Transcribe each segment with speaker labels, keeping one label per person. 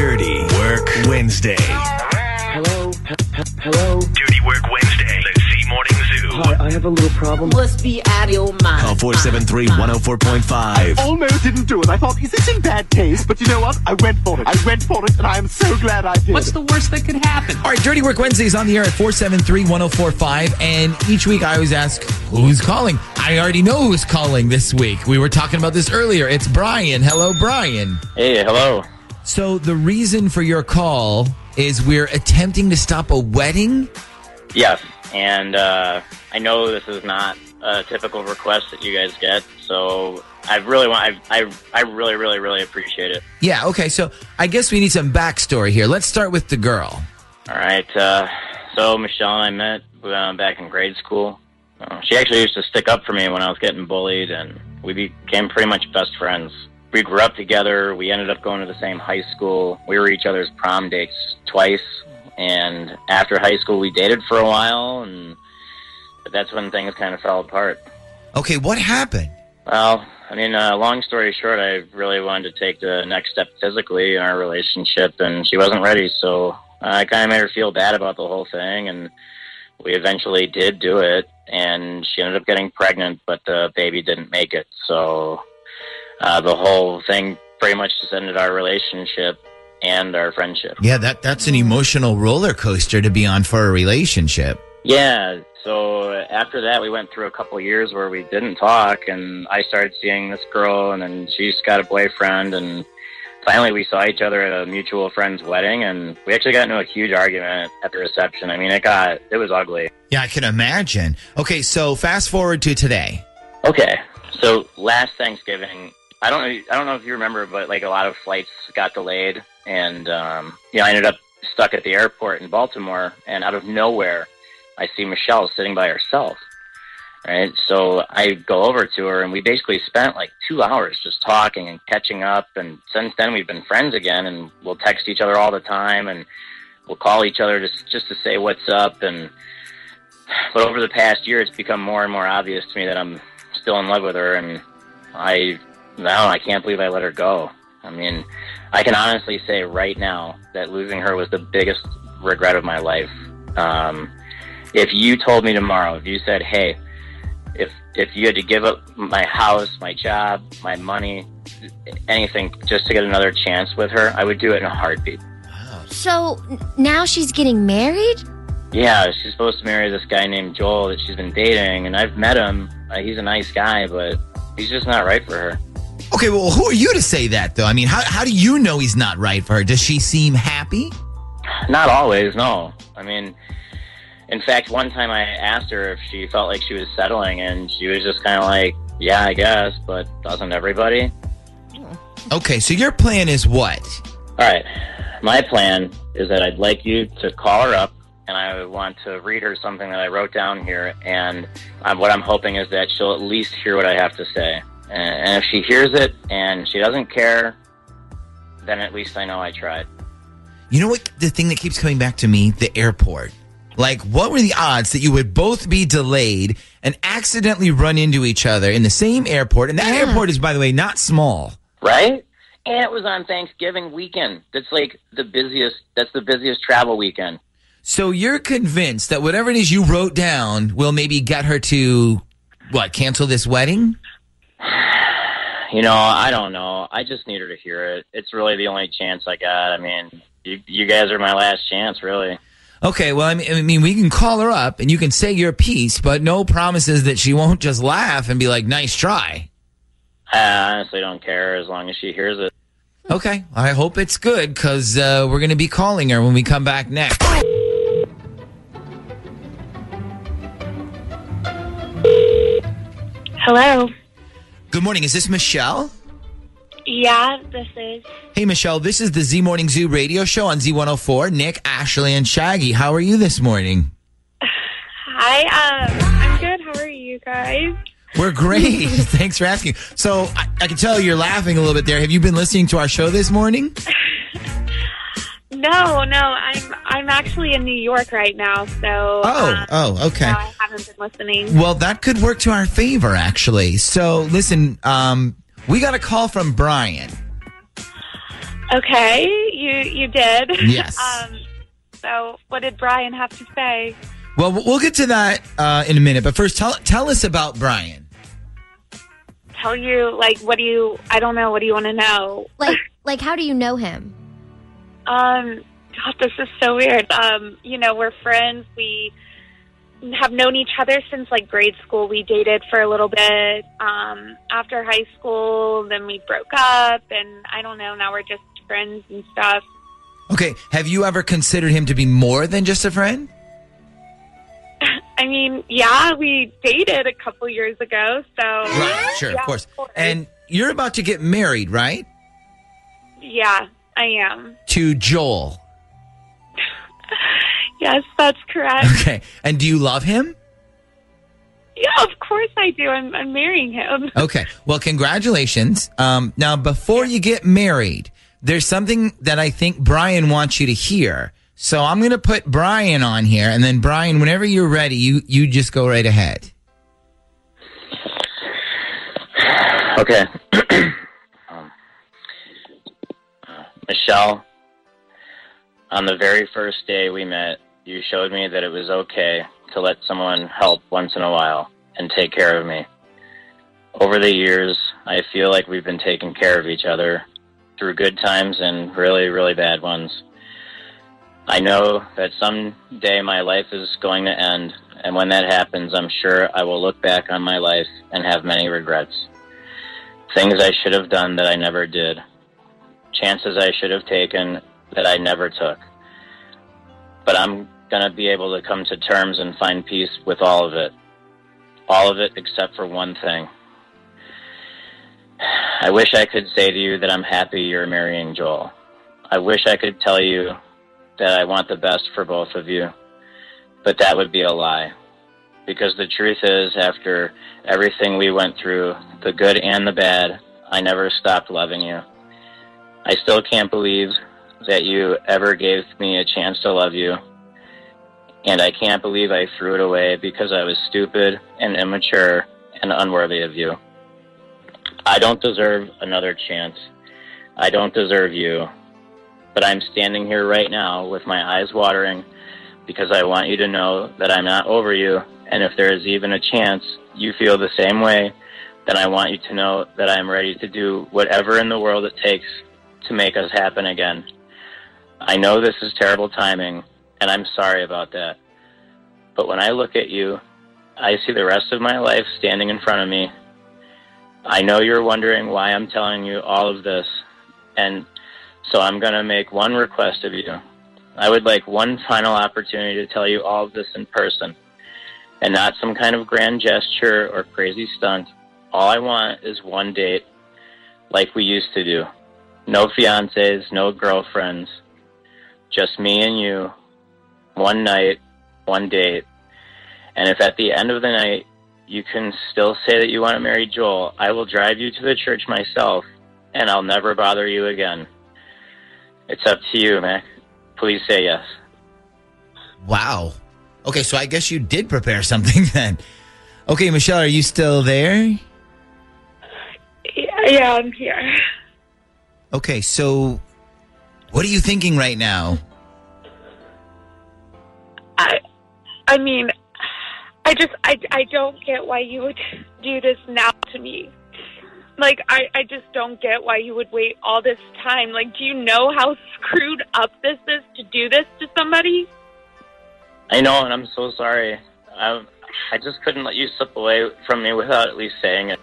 Speaker 1: Dirty Work Wednesday.
Speaker 2: Hello? H- h- hello?
Speaker 1: Dirty Work Wednesday. Let's see Morning Zoo.
Speaker 2: Hi, I have a little problem.
Speaker 3: must be out of your mind.
Speaker 1: Call 473 104.5.
Speaker 4: almost didn't do it. I thought, is this in bad taste? But you know what? I went for it. I went for it, and I am so glad I did.
Speaker 5: What's the worst that could happen?
Speaker 6: All right, Dirty Work Wednesday is on the air at 473 1045. And each week I always ask, who's calling? I already know who's calling this week. We were talking about this earlier. It's Brian. Hello, Brian.
Speaker 7: Hey, hello.
Speaker 6: So, the reason for your call is we're attempting to stop a wedding.
Speaker 7: Yes, and uh, I know this is not a typical request that you guys get, so I really want, I, I, I really, really, really appreciate it.
Speaker 6: Yeah, okay. So, I guess we need some backstory here. Let's start with the girl.
Speaker 7: All right, uh, so Michelle and I met uh, back in grade school. Uh, she actually used to stick up for me when I was getting bullied, and we became pretty much best friends. We grew up together. We ended up going to the same high school. We were each other's prom dates twice, and after high school, we dated for a while, and but that's when things kind of fell apart.
Speaker 6: Okay, what happened?
Speaker 7: Well, I mean, uh, long story short, I really wanted to take the next step physically in our relationship, and she wasn't ready. So I kind of made her feel bad about the whole thing, and we eventually did do it. And she ended up getting pregnant, but the baby didn't make it. So uh, the whole thing pretty much just ended our relationship and our friendship.
Speaker 6: Yeah, that that's an emotional roller coaster to be on for a relationship.
Speaker 7: Yeah. So after that, we went through a couple years where we didn't talk, and I started seeing this girl, and then she's got a boyfriend, and finally we saw each other at a mutual friend's wedding, and we actually got into a huge argument at the reception. I mean, it got it was ugly.
Speaker 6: Yeah, I can imagine. Okay, so fast forward to today.
Speaker 7: Okay. So last Thanksgiving, I don't I don't know if you remember, but like a lot of flights got delayed, and um, you know, I ended up stuck at the airport in Baltimore, and out of nowhere, I see Michelle sitting by herself. Right, so I go over to her, and we basically spent like two hours just talking and catching up. And since then, we've been friends again, and we'll text each other all the time, and we'll call each other just just to say what's up. And but over the past year, it's become more and more obvious to me that I'm still in love with her, and I now I can't believe I let her go. I mean, I can honestly say right now that losing her was the biggest regret of my life. Um, if you told me tomorrow, if you said, "Hey, if if you had to give up my house, my job, my money, anything just to get another chance with her," I would do it in a heartbeat.
Speaker 8: So now she's getting married?
Speaker 7: Yeah, she's supposed to marry this guy named Joel that she's been dating, and I've met him. Uh, he's a nice guy, but he's just not right for her.
Speaker 6: Okay, well, who are you to say that, though? I mean, how, how do you know he's not right for her? Does she seem happy?
Speaker 7: Not always, no. I mean, in fact, one time I asked her if she felt like she was settling, and she was just kind of like, "Yeah, I guess," but doesn't everybody?
Speaker 6: Okay, so your plan is what?
Speaker 7: All right, my plan is that I'd like you to call her up, and I want to read her something that I wrote down here, and um, what I'm hoping is that she'll at least hear what I have to say. And, and if she hears it and she doesn't care, then at least I know I tried.
Speaker 6: You know what? The thing that keeps coming back to me the airport. Like, what were the odds that you would both be delayed and accidentally run into each other in the same airport? And that
Speaker 8: Yeah.
Speaker 6: airport is, by the way, not small.
Speaker 7: right? And it was on Thanksgiving weekend. That's like the busiest. That's the busiest travel weekend.
Speaker 6: So you're convinced that whatever it is you wrote down will maybe get her to, what, cancel this wedding?
Speaker 7: You know, I don't know. I just need her to hear it. It's really the only chance I got. I mean, you, you guys are my last chance, really.
Speaker 6: Okay, well, I mean, I mean, we can call her up and you can say your piece, but no promises that she won't just laugh and be like, nice try.
Speaker 7: I honestly don't care as long as she hears it.
Speaker 6: Okay, I hope it's good because uh, we're going to be calling her when we come back next.
Speaker 9: Hello.
Speaker 6: Good morning. Is this Michelle?
Speaker 3: Yeah, this is.
Speaker 6: Hey, Michelle, this is the Z Morning Zoo radio show on Z104. Nick, Ashley, and Shaggy. How are you this morning?
Speaker 3: Hi, um, I'm good. How are you guys?
Speaker 6: We're great. Thanks for asking. So I, I can tell you're laughing a little bit there. Have you been listening to our show this morning?
Speaker 3: No, no, I'm I'm actually in New York right now, so
Speaker 6: Oh,
Speaker 3: um,
Speaker 6: oh, okay.
Speaker 3: no, I haven't been listening.
Speaker 6: Well, that could work to our favor, actually. So listen, um, we got a call from Brian.
Speaker 3: Okay, you you did.
Speaker 6: Yes.
Speaker 3: um, so what did Brian have to say?
Speaker 6: Well, we'll get to that uh, in a minute. But first, tell tell us about Brian.
Speaker 3: Tell you like what do you? I don't know. What do you want to know?
Speaker 8: Like, like, how do you know him?
Speaker 3: Um, God, this is so weird. Um, you know, we're friends. We have known each other since like grade school. We dated for a little bit. Um, after high school, then we broke up, and I don't know. Now we're just friends and stuff.
Speaker 6: Okay, have you ever considered him to be more than just a friend?
Speaker 3: I mean, yeah, we dated a couple years ago, so
Speaker 6: Right, sure,
Speaker 3: Yeah,
Speaker 6: of course.
Speaker 3: course.
Speaker 6: And you're about to get married, right?
Speaker 3: yeah, I am.
Speaker 6: To Joel.
Speaker 3: Yes, that's correct.
Speaker 6: Okay. And do you love him?
Speaker 3: yeah, of course I do. I'm, I'm marrying him.
Speaker 6: Okay. Well, congratulations. Um, now, before you get married, there's something that I think Brian wants you to hear. So I'm going to put Brian on here, and then Brian, whenever you're ready, you you just go right ahead.
Speaker 7: Okay. Michelle, on the very first day we met, you showed me that it was okay to let someone help once in a while and take care of me. Over the years, I feel like we've been taking care of each other through good times and really, really bad ones. I know that someday my life is going to end, and when that happens, I'm sure I will look back on my life and have many regrets things I should have done that I never did, chances I should have taken that I never took. But I'm going to be able to come to terms and find peace with all of it. All of it except for one thing. I wish I could say to you that I'm happy you're marrying Joel. I wish I could tell you that I want the best for both of you. But that would be a lie. Because the truth is, after everything we went through, the good and the bad, I never stopped loving you. I still can't believe that you ever gave me a chance to love you. And I can't believe I threw it away because I was stupid and immature and unworthy of you. I don't deserve another chance. I don't deserve you. But I'm standing here right now with my eyes watering because I want you to know that I'm not over you. And if there is even a chance you feel the same way, then I want you to know that I'm ready to do whatever in the world it takes to make us happen again. I know this is terrible timing, and I'm sorry about that. But when I look at you, I see the rest of my life standing in front of me. I know you're wondering why I'm telling you all of this, and so I'm going to make one request of you. I would like one final opportunity to tell you all of this in person, and not some kind of grand gesture or crazy stunt. All I want is one date, like we used to do. No fiancés, no girlfriends, just me and you, one night, one date. And if at the end of the night you can still say that you want to marry Joel, I will drive you to the church myself, and I'll never bother you again. It's up to you, Mac. Please say yes.
Speaker 6: Wow. Okay, so I guess you did prepare something then. Okay, Michelle, are you still there?
Speaker 3: Yeah, yeah, I'm here.
Speaker 6: Okay, so what are you thinking right now?
Speaker 3: I, I mean, I just, I, I don't get why you would do this now to me. Like, I, I just don't get why you would wait all this time. Like, do you know how screwed up this is to do this to somebody?
Speaker 7: I know, and I'm so sorry. I, I just couldn't let you slip away from me without at least saying it.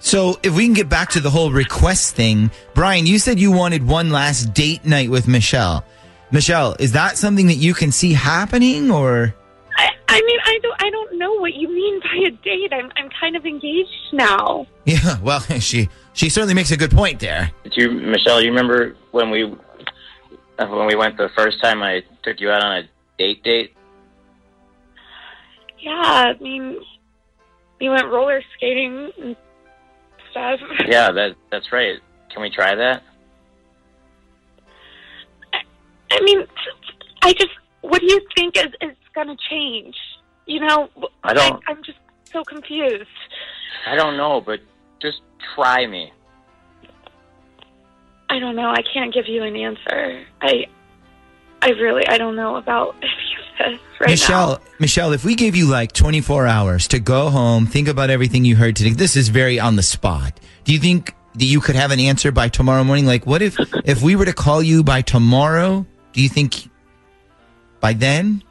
Speaker 6: So, if we can get back to the whole request thing, Brian, you said you wanted one last date night with Michelle. Michelle, is that something that you can see happening or?
Speaker 3: I, I mean, I don't, I don't know what you mean by a date. I'm, I'm kind of engaged now.
Speaker 6: Yeah, well, she she certainly makes a good point there.
Speaker 7: Did you, Michelle? You remember when we uh, when we went the first time? I took you out on a date date.
Speaker 3: Yeah, I mean, we went roller skating and stuff.
Speaker 7: Yeah, that that's right. Can we try that?
Speaker 3: I mean, I just, what do you think is, is going to change? You know,
Speaker 7: I don't-
Speaker 3: I, I'm just so confused.
Speaker 7: I don't know, but just try me.
Speaker 3: I don't know. I can't give you an answer. I, I really, I don't know about right
Speaker 6: Michelle,
Speaker 3: now.
Speaker 6: Michelle, if we gave you like 24 hours to go home, think about everything you heard today. This is very on the spot. Do you think that you could have an answer by tomorrow morning? Like, what if if we were to call you by tomorrow? Do you think by then?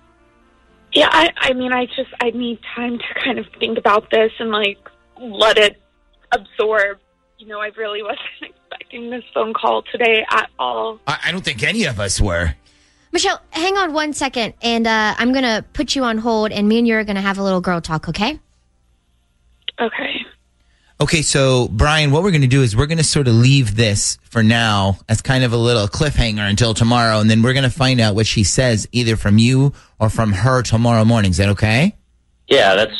Speaker 3: Yeah, I, I mean, I just, I need time to kind of think about this and like let it absorb. You know, I really wasn't expecting this phone call today at all.
Speaker 6: I, I don't think any of us were.
Speaker 8: Michelle, hang on one second, and uh, I'm gonna put you on hold, and me and you are gonna have a little girl talk. Okay?
Speaker 3: Okay.
Speaker 6: Okay, so Brian, what we're going to do is we're going to sort of leave this for now as kind of a little cliffhanger until tomorrow, and then we're going to find out what she says either from you or from her tomorrow morning. Is that okay?
Speaker 7: Yeah, that's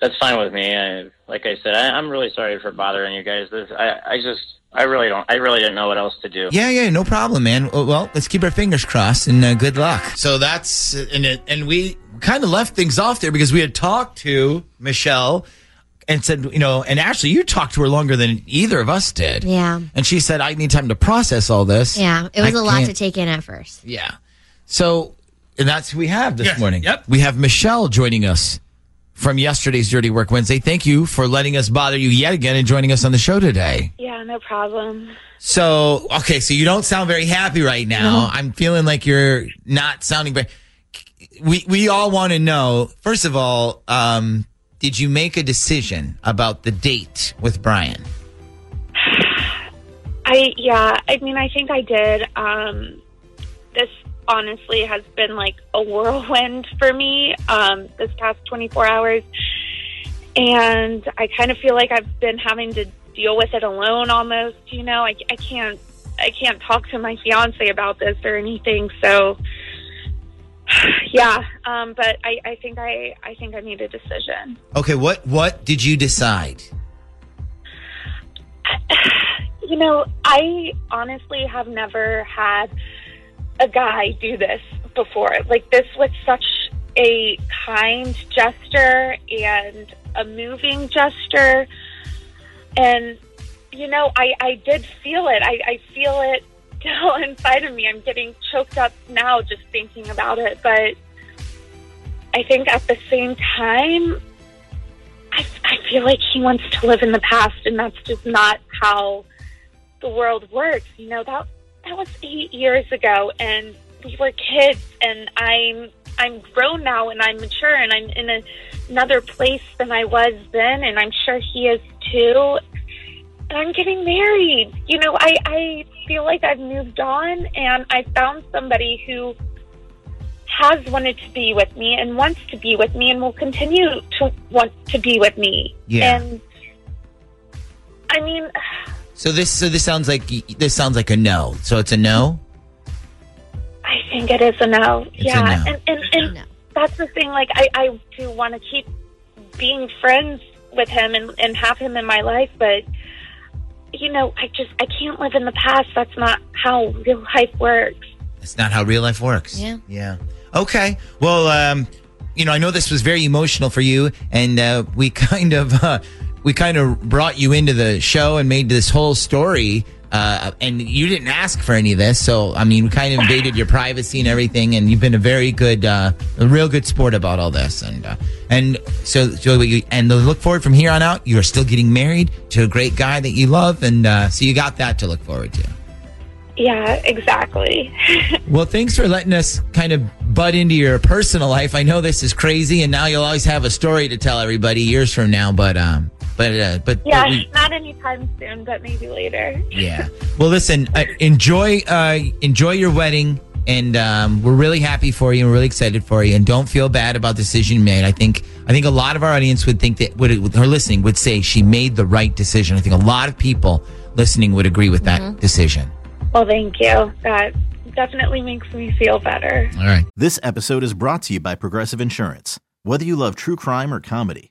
Speaker 7: that's fine with me. I, like I said, I, I'm really sorry for bothering you guys. This, I, I just, I really don't, I really didn't know what else to do.
Speaker 6: Yeah, yeah, no problem, man. Well, well, let's keep our fingers crossed and uh, good luck. So that's and it, and we kind of left things off there because we had talked to Michelle and said, you know, and Ashley, you talked to her longer than either of us did.
Speaker 8: Yeah.
Speaker 6: And she said, I need time to process all this.
Speaker 8: Yeah. It was
Speaker 6: I
Speaker 8: a lot
Speaker 6: can't-
Speaker 8: to take in at first.
Speaker 6: Yeah. So and that's who we have this
Speaker 5: Yes,
Speaker 6: morning.
Speaker 5: yep.
Speaker 6: We have Michelle joining us from yesterday's Dirty Work Wednesday. Thank you for letting us bother you yet again and joining us on the show today.
Speaker 3: Yeah, no problem.
Speaker 6: So, okay, so you don't sound very happy right now. I'm feeling like you're not sounding very. We we all want to know. First of all, um, did you make a decision about the date with Brian?
Speaker 3: I yeah, I mean I think I did. Um honestly has been like a whirlwind for me um this past 24 hours and I kind of feel like I've been having to deal with it alone almost, you know. I I can't I can't talk to my fiance about this or anything. So yeah, um but I I think I I think I need a decision.
Speaker 6: Okay, what what did you decide?
Speaker 3: You know, I honestly have never had a guy do this before. Like, this was such a kind gesture and a moving gesture. And, you know, I, I did feel it. I, I feel it still inside of me. I'm getting choked up now just thinking about it. But I think at the same time, I, I feel like he wants to live in the past, and that's just not how the world works. You know that that was eight years ago, and we were kids, and I'm I'm grown now, and I'm mature, and I'm in a, another place than I was then, and I'm sure he is too. And I'm getting married. You know, I I feel like I've moved on, and I found somebody who has wanted to be with me and wants to be with me and will continue to want to be with me.
Speaker 6: Yeah.
Speaker 3: And I mean,
Speaker 6: So this so this sounds like this sounds like a no. So it's a no.
Speaker 3: I think it is a no.
Speaker 6: It's a
Speaker 3: yeah.
Speaker 6: no.
Speaker 3: And and, and
Speaker 8: No.
Speaker 3: that's the thing, like I, I do want to keep being friends with him and, and have him in my life, but you know, I just I can't live in the past. That's not how real life works.
Speaker 6: That's not how real life works.
Speaker 8: Yeah.
Speaker 6: Yeah. Okay. Well, um, you know, I know this was very emotional for you, and uh, we kind of uh, we kind of brought you into the show and made this whole story. Uh, and you didn't ask for any of this, so I mean, we kind of invaded your privacy and everything. And you've been a very good, uh, a real good sport about all this. And uh, and so, so you, and look forward from here on out, you are still getting married to a great guy that you love, and uh, so you got that to look forward to.
Speaker 3: Yeah, exactly.
Speaker 6: Well, thanks for letting us kind of butt into your personal life. I know this is crazy, and now you'll always have a story to tell everybody years from now. But um, but uh, but
Speaker 3: yeah,
Speaker 6: but we-
Speaker 3: not anytime soon, but maybe later.
Speaker 6: yeah. Well, listen, uh, enjoy uh, enjoy your wedding, and um, we're really happy for you and we're really excited for you. And don't feel bad about the decision you made. I think I think a lot of our audience would think that would her listening would say she made the right decision. I think a lot of people listening would agree with that decision.
Speaker 3: Well, thank you. That definitely makes me feel better.
Speaker 6: All right.
Speaker 5: This episode is brought to you by Progressive Insurance. Whether you love true crime or comedy,